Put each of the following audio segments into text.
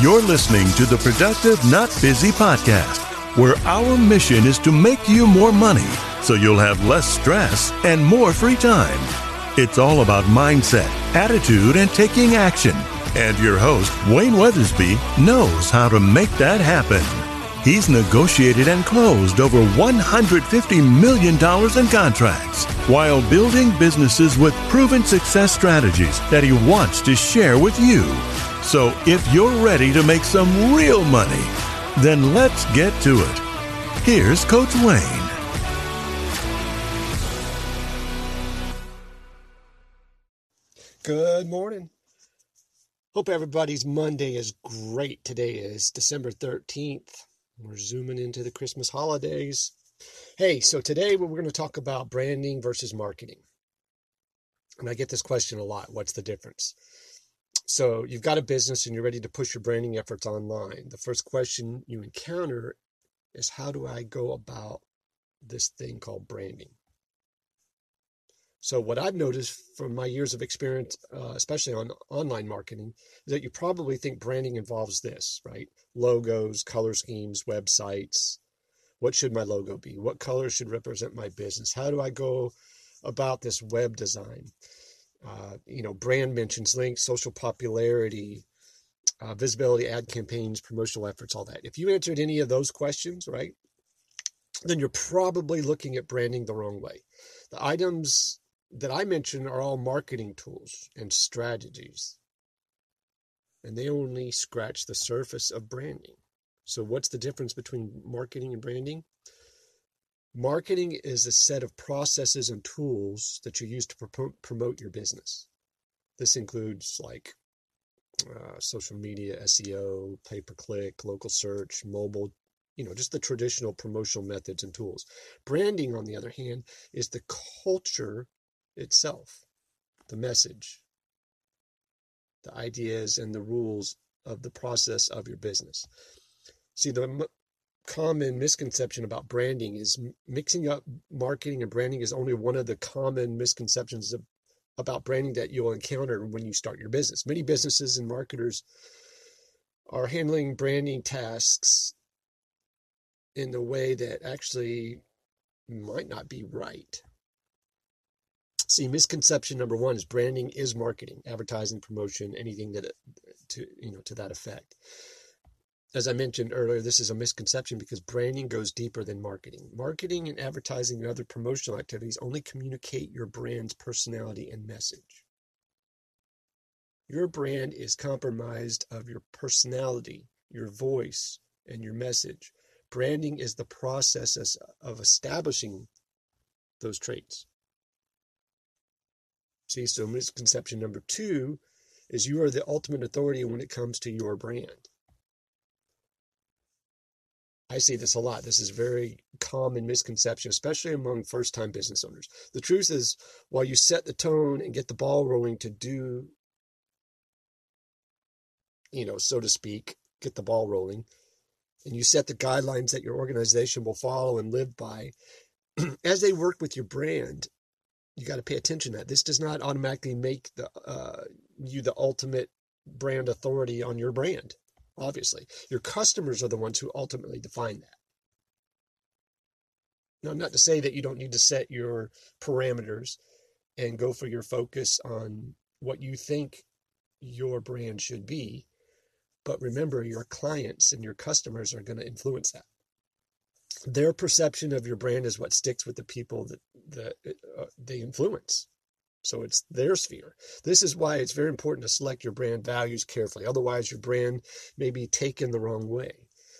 You're listening to the Productive Not Busy podcast, where our mission is to make you more money so you'll have less stress and more free time. It's all about mindset, attitude, and taking action. And your host, Wayne Weathersby, knows how to make that happen. He's negotiated and closed over $150 million in contracts while building businesses with proven success strategies that he wants to share with you. So if you're ready to make some real money, then let's get to it. Here's Coach Wayne. Good morning. Hope everybody's Monday is great. Today is December 13th. We're zooming into the Christmas holidays. Hey, so today we're going to talk about branding versus marketing. And I get this question a lot what's the difference? So you've got a business and you're ready to push your branding efforts online. The first question you encounter is how do I go about this thing called branding? So what I've noticed from my years of experience, uh, especially on online marketing, is that you probably think branding involves this, right? Logos, color schemes, websites. What should my logo be? What color should represent my business? How do I go about this web design? Uh, you know, brand mentions, links, social popularity, uh, visibility, ad campaigns, promotional efforts, all that. If you answered any of those questions, right, then you're probably looking at branding the wrong way. The items that I mentioned are all marketing tools and strategies. And they only scratch the surface of branding. So, what's the difference between marketing and branding? Marketing is a set of processes and tools that you use to promote your business. This includes like uh, social media, SEO, pay per click, local search, mobile, you know, just the traditional promotional methods and tools. Branding, on the other hand, is the culture itself, the message, the ideas and the rules of the process of your business. See, the common misconception about branding is mixing up marketing and branding is only one of the common misconceptions of, about branding that you'll encounter when you start your business. Many businesses and marketers are handling branding tasks in the way that actually might not be right. See, misconception number one is branding is marketing, advertising, promotion, anything that uh, to you know to that effect. As I mentioned earlier, this is a misconception because branding goes deeper than marketing. Marketing and advertising and other promotional activities only communicate your brand's personality and message. Your brand is compromised of your personality, your voice, and your message. Branding is the process of establishing those traits. See, so misconception number two is you are the ultimate authority when it comes to your brand. I see this a lot. This is a very common misconception, especially among first time business owners. The truth is, while you set the tone and get the ball rolling to do, you know, so to speak, get the ball rolling, and you set the guidelines that your organization will follow and live by, as they work with your brand, you got to pay attention to that. This does not automatically make the uh, you the ultimate brand authority on your brand. Obviously, your customers are the ones who ultimately define that. Now, not to say that you don't need to set your parameters and go for your focus on what you think your brand should be. But remember, your clients and your customers are going to influence that their perception of your brand is what sticks with the people that, that uh, they influence. So it's their sphere. This is why it's very important to select your brand values carefully. Otherwise, your brand may be taken the wrong way.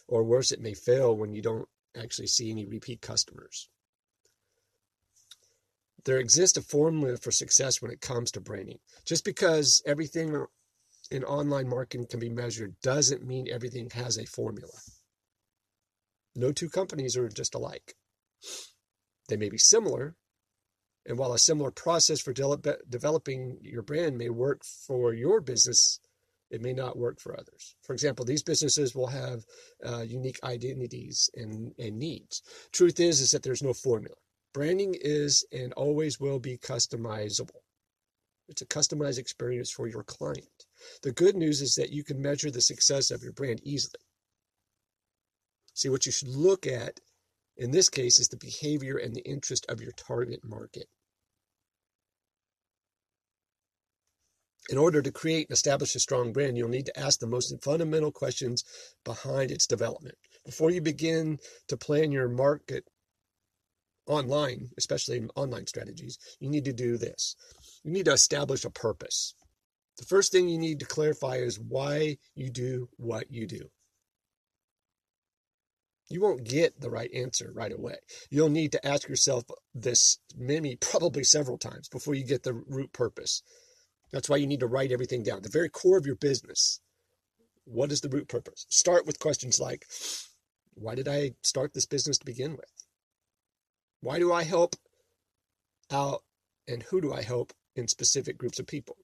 Or worse, it may fail when you don't actually see any repeat customers. There exists a formula for success when it comes to branding. Just because everything in online marketing can be measured doesn't mean everything has a formula. No two companies are just alike. They may be similar, and while a similar process for de- developing your brand may work for your business, it may not work for others. For example, these businesses will have uh, unique identities and, and needs. Truth is, is that there's no formula. Branding is and always will be customizable. It's a customized experience for your client. The good news is that you can measure the success of your brand easily. See, what you should look at in this case is the behavior and the interest of your target market. In order to create and establish a strong brand, you'll need to ask the most fundamental questions behind its development. Before you begin to plan your market online, especially online strategies, you need to do this. You need to establish a purpose. The first thing you need to clarify is why you do what you do. You won't get the right answer right away. You'll need to ask yourself this many, probably several times before you get the root purpose. That's why you need to write everything down. The very core of your business. What is the root purpose? Start with questions like Why did I start this business to begin with? Why do I help out and who do I help in specific groups of people?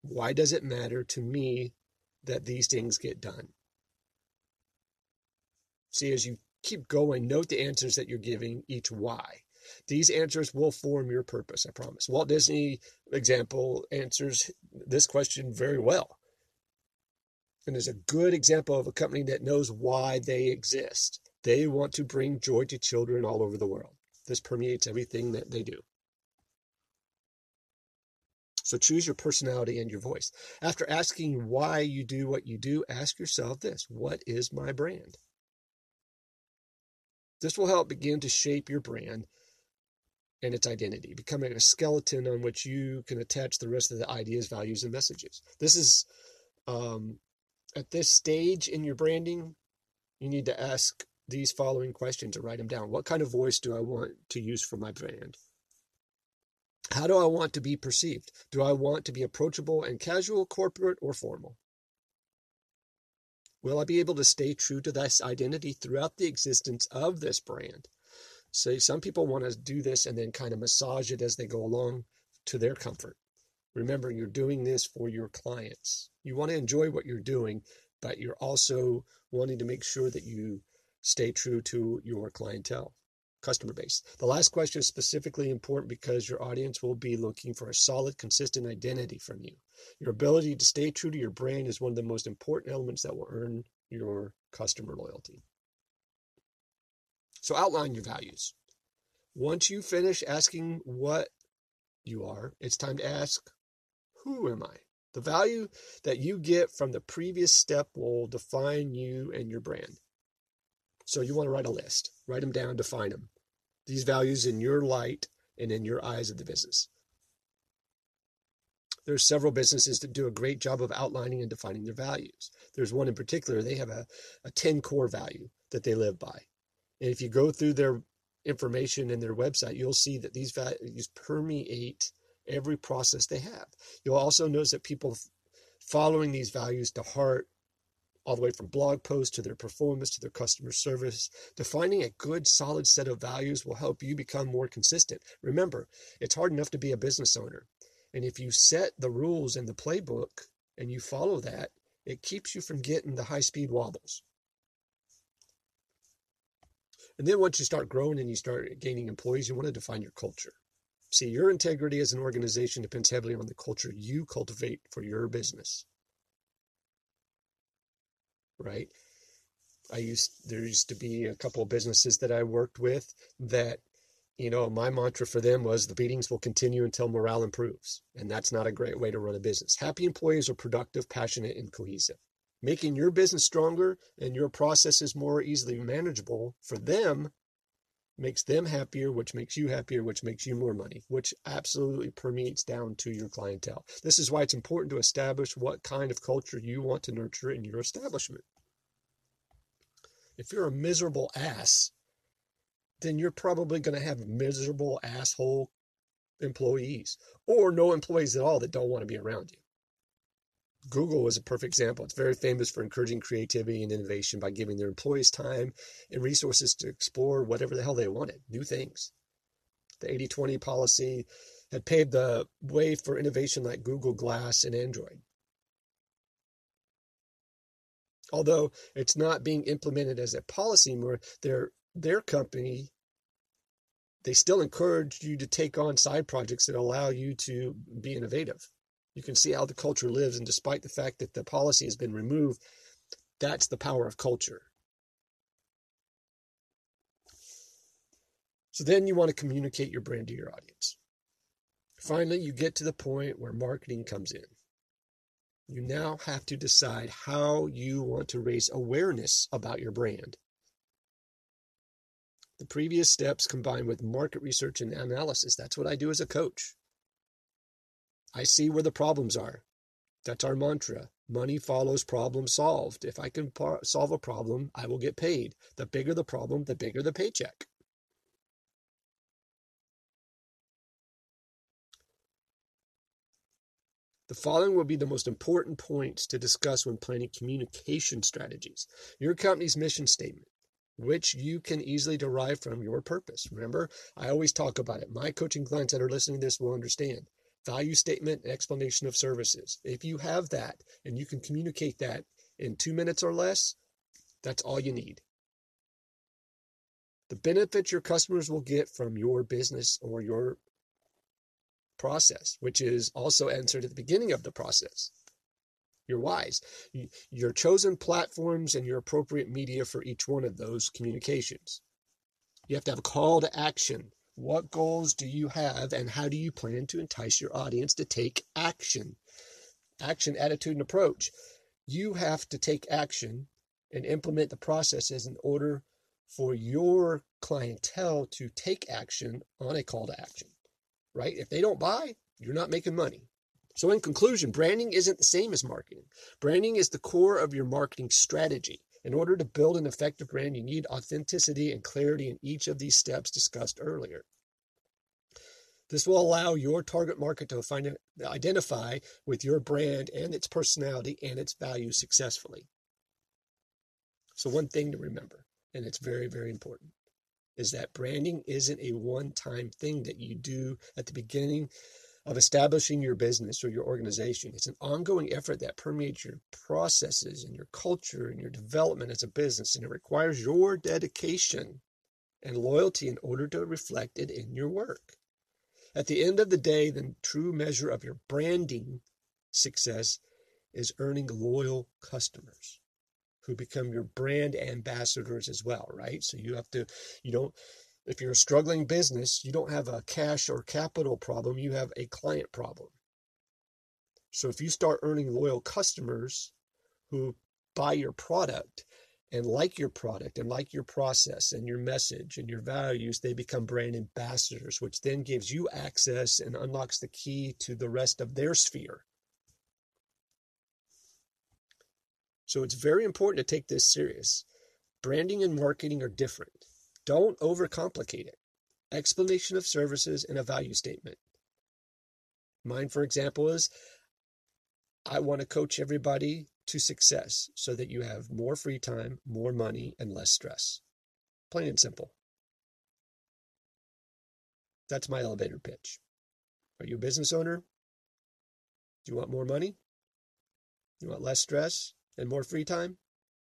Why does it matter to me that these things get done? See, as you keep going, note the answers that you're giving each why. These answers will form your purpose, I promise. Walt Disney, example, answers this question very well. And is a good example of a company that knows why they exist. They want to bring joy to children all over the world. This permeates everything that they do. So choose your personality and your voice. After asking why you do what you do, ask yourself this What is my brand? This will help begin to shape your brand and its identity, becoming a skeleton on which you can attach the rest of the ideas, values, and messages. This is um, at this stage in your branding, you need to ask these following questions or write them down. What kind of voice do I want to use for my brand? How do I want to be perceived? Do I want to be approachable and casual, corporate, or formal? Will I be able to stay true to this identity throughout the existence of this brand? So some people want to do this and then kind of massage it as they go along to their comfort. Remember, you're doing this for your clients. You want to enjoy what you're doing, but you're also wanting to make sure that you stay true to your clientele, customer base. The last question is specifically important because your audience will be looking for a solid, consistent identity from you. Your ability to stay true to your brand is one of the most important elements that will earn your customer loyalty. So outline your values. Once you finish asking what you are, it's time to ask, who am I? The value that you get from the previous step will define you and your brand. So you want to write a list, write them down, define them. These values in your light and in your eyes of the business. There's several businesses that do a great job of outlining and defining their values. There's one in particular, they have a, a 10 core value that they live by. And if you go through their information in their website, you'll see that these values permeate every process they have. You'll also notice that people following these values to heart, all the way from blog posts to their performance to their customer service, defining a good, solid set of values will help you become more consistent. Remember, it's hard enough to be a business owner. And if you set the rules in the playbook and you follow that, it keeps you from getting the high speed wobbles. And then once you start growing and you start gaining employees, you want to define your culture. See, your integrity as an organization depends heavily on the culture you cultivate for your business. Right? I used there used to be a couple of businesses that I worked with that you know, my mantra for them was the beatings will continue until morale improves. And that's not a great way to run a business. Happy employees are productive, passionate, and cohesive making your business stronger and your processes more easily manageable for them makes them happier, which makes you happier, which makes you more money, which absolutely permeates down to your clientele. This is why it's important to establish what kind of culture you want to nurture in your establishment. If you're a miserable ass, then you're probably going to have miserable asshole employees or no employees at all that don't want to be around you. Google is a perfect example. It's very famous for encouraging creativity and innovation by giving their employees time and resources to explore whatever the hell they wanted, new things. The 80 20 policy had paved the way for innovation like Google Glass and Android. Although it's not being implemented as a policy more, their, their company they still encourage you to take on side projects that allow you to be innovative. You can see how the culture lives, and despite the fact that the policy has been removed, that's the power of culture. So then you want to communicate your brand to your audience. Finally, you get to the point where marketing comes in. You now have to decide how you want to raise awareness about your brand. The previous steps combined with market research and analysis, that's what I do as a coach. I see where the problems are. That's our mantra. Money follows problem solved. If I can par- solve a problem, I will get paid. The bigger the problem, the bigger the paycheck. The following will be the most important points to discuss when planning communication strategies. Your company's mission statement, which you can easily derive from your purpose. Remember, I always talk about it. My coaching clients that are listening to this will understand. Value statement and explanation of services. If you have that and you can communicate that in two minutes or less, that's all you need. The benefit your customers will get from your business or your process, which is also answered at the beginning of the process. Your whys, your chosen platforms, and your appropriate media for each one of those communications. You have to have a call to action. What goals do you have, and how do you plan to entice your audience to take action? Action, attitude, and approach. You have to take action and implement the processes in order for your clientele to take action on a call to action right? If they don't buy, you're not making money. So, in conclusion, branding isn't the same as marketing. Branding is the core of your marketing strategy. In order to build an effective brand, you need authenticity and clarity in each of these steps discussed earlier. This will allow your target market to find, identify with your brand and its personality and its value successfully. So, one thing to remember, and it's very, very important is that branding isn't a one time thing that you do at the beginning of establishing your business or your organization. It's an ongoing effort that permeates your processes and your culture and your development as a business, and it requires your dedication and loyalty in order to reflect it in your work. At the end of the day, the true measure of your branding success is earning loyal customers who become your brand ambassadors as well, right? So you have to, you don't, if you're a struggling business, you don't have a cash or capital problem, you have a client problem. So if you start earning loyal customers who buy your product and like your product and like your process and your message and your values, they become brand ambassadors, which then gives you access and unlocks the key to the rest of their sphere. So it's very important to take this serious. Branding and marketing are different. Don't overcomplicate it. Explanation of services and a value statement. Mine, for example, is I want to coach everybody to success so that you have more free time, more money, and less stress. Plain and simple. That's my elevator pitch. Are you a business owner? Do you want more money? You want less stress? and more free time?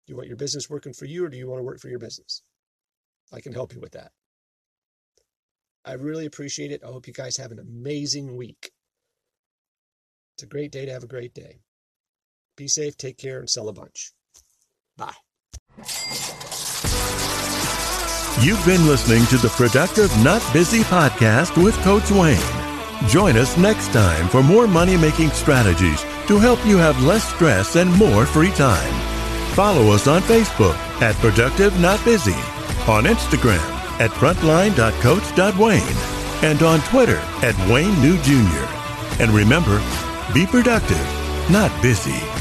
Do you want your business working for you or do you want to work for your business? I can help you with that. I really appreciate it. I hope you guys have an amazing week. It's a great day to have a great day. Be safe, take care, and sell a bunch. Bye. You've been listening to the Productive Not Busy podcast with Coach Wayne. Join us next time for more money making strategies to help you have less stress and more free time. Follow us on Facebook at Productive Not Busy, on Instagram at frontline.coach.wayne, and on Twitter at Wayne New Jr. And remember, be productive, not busy.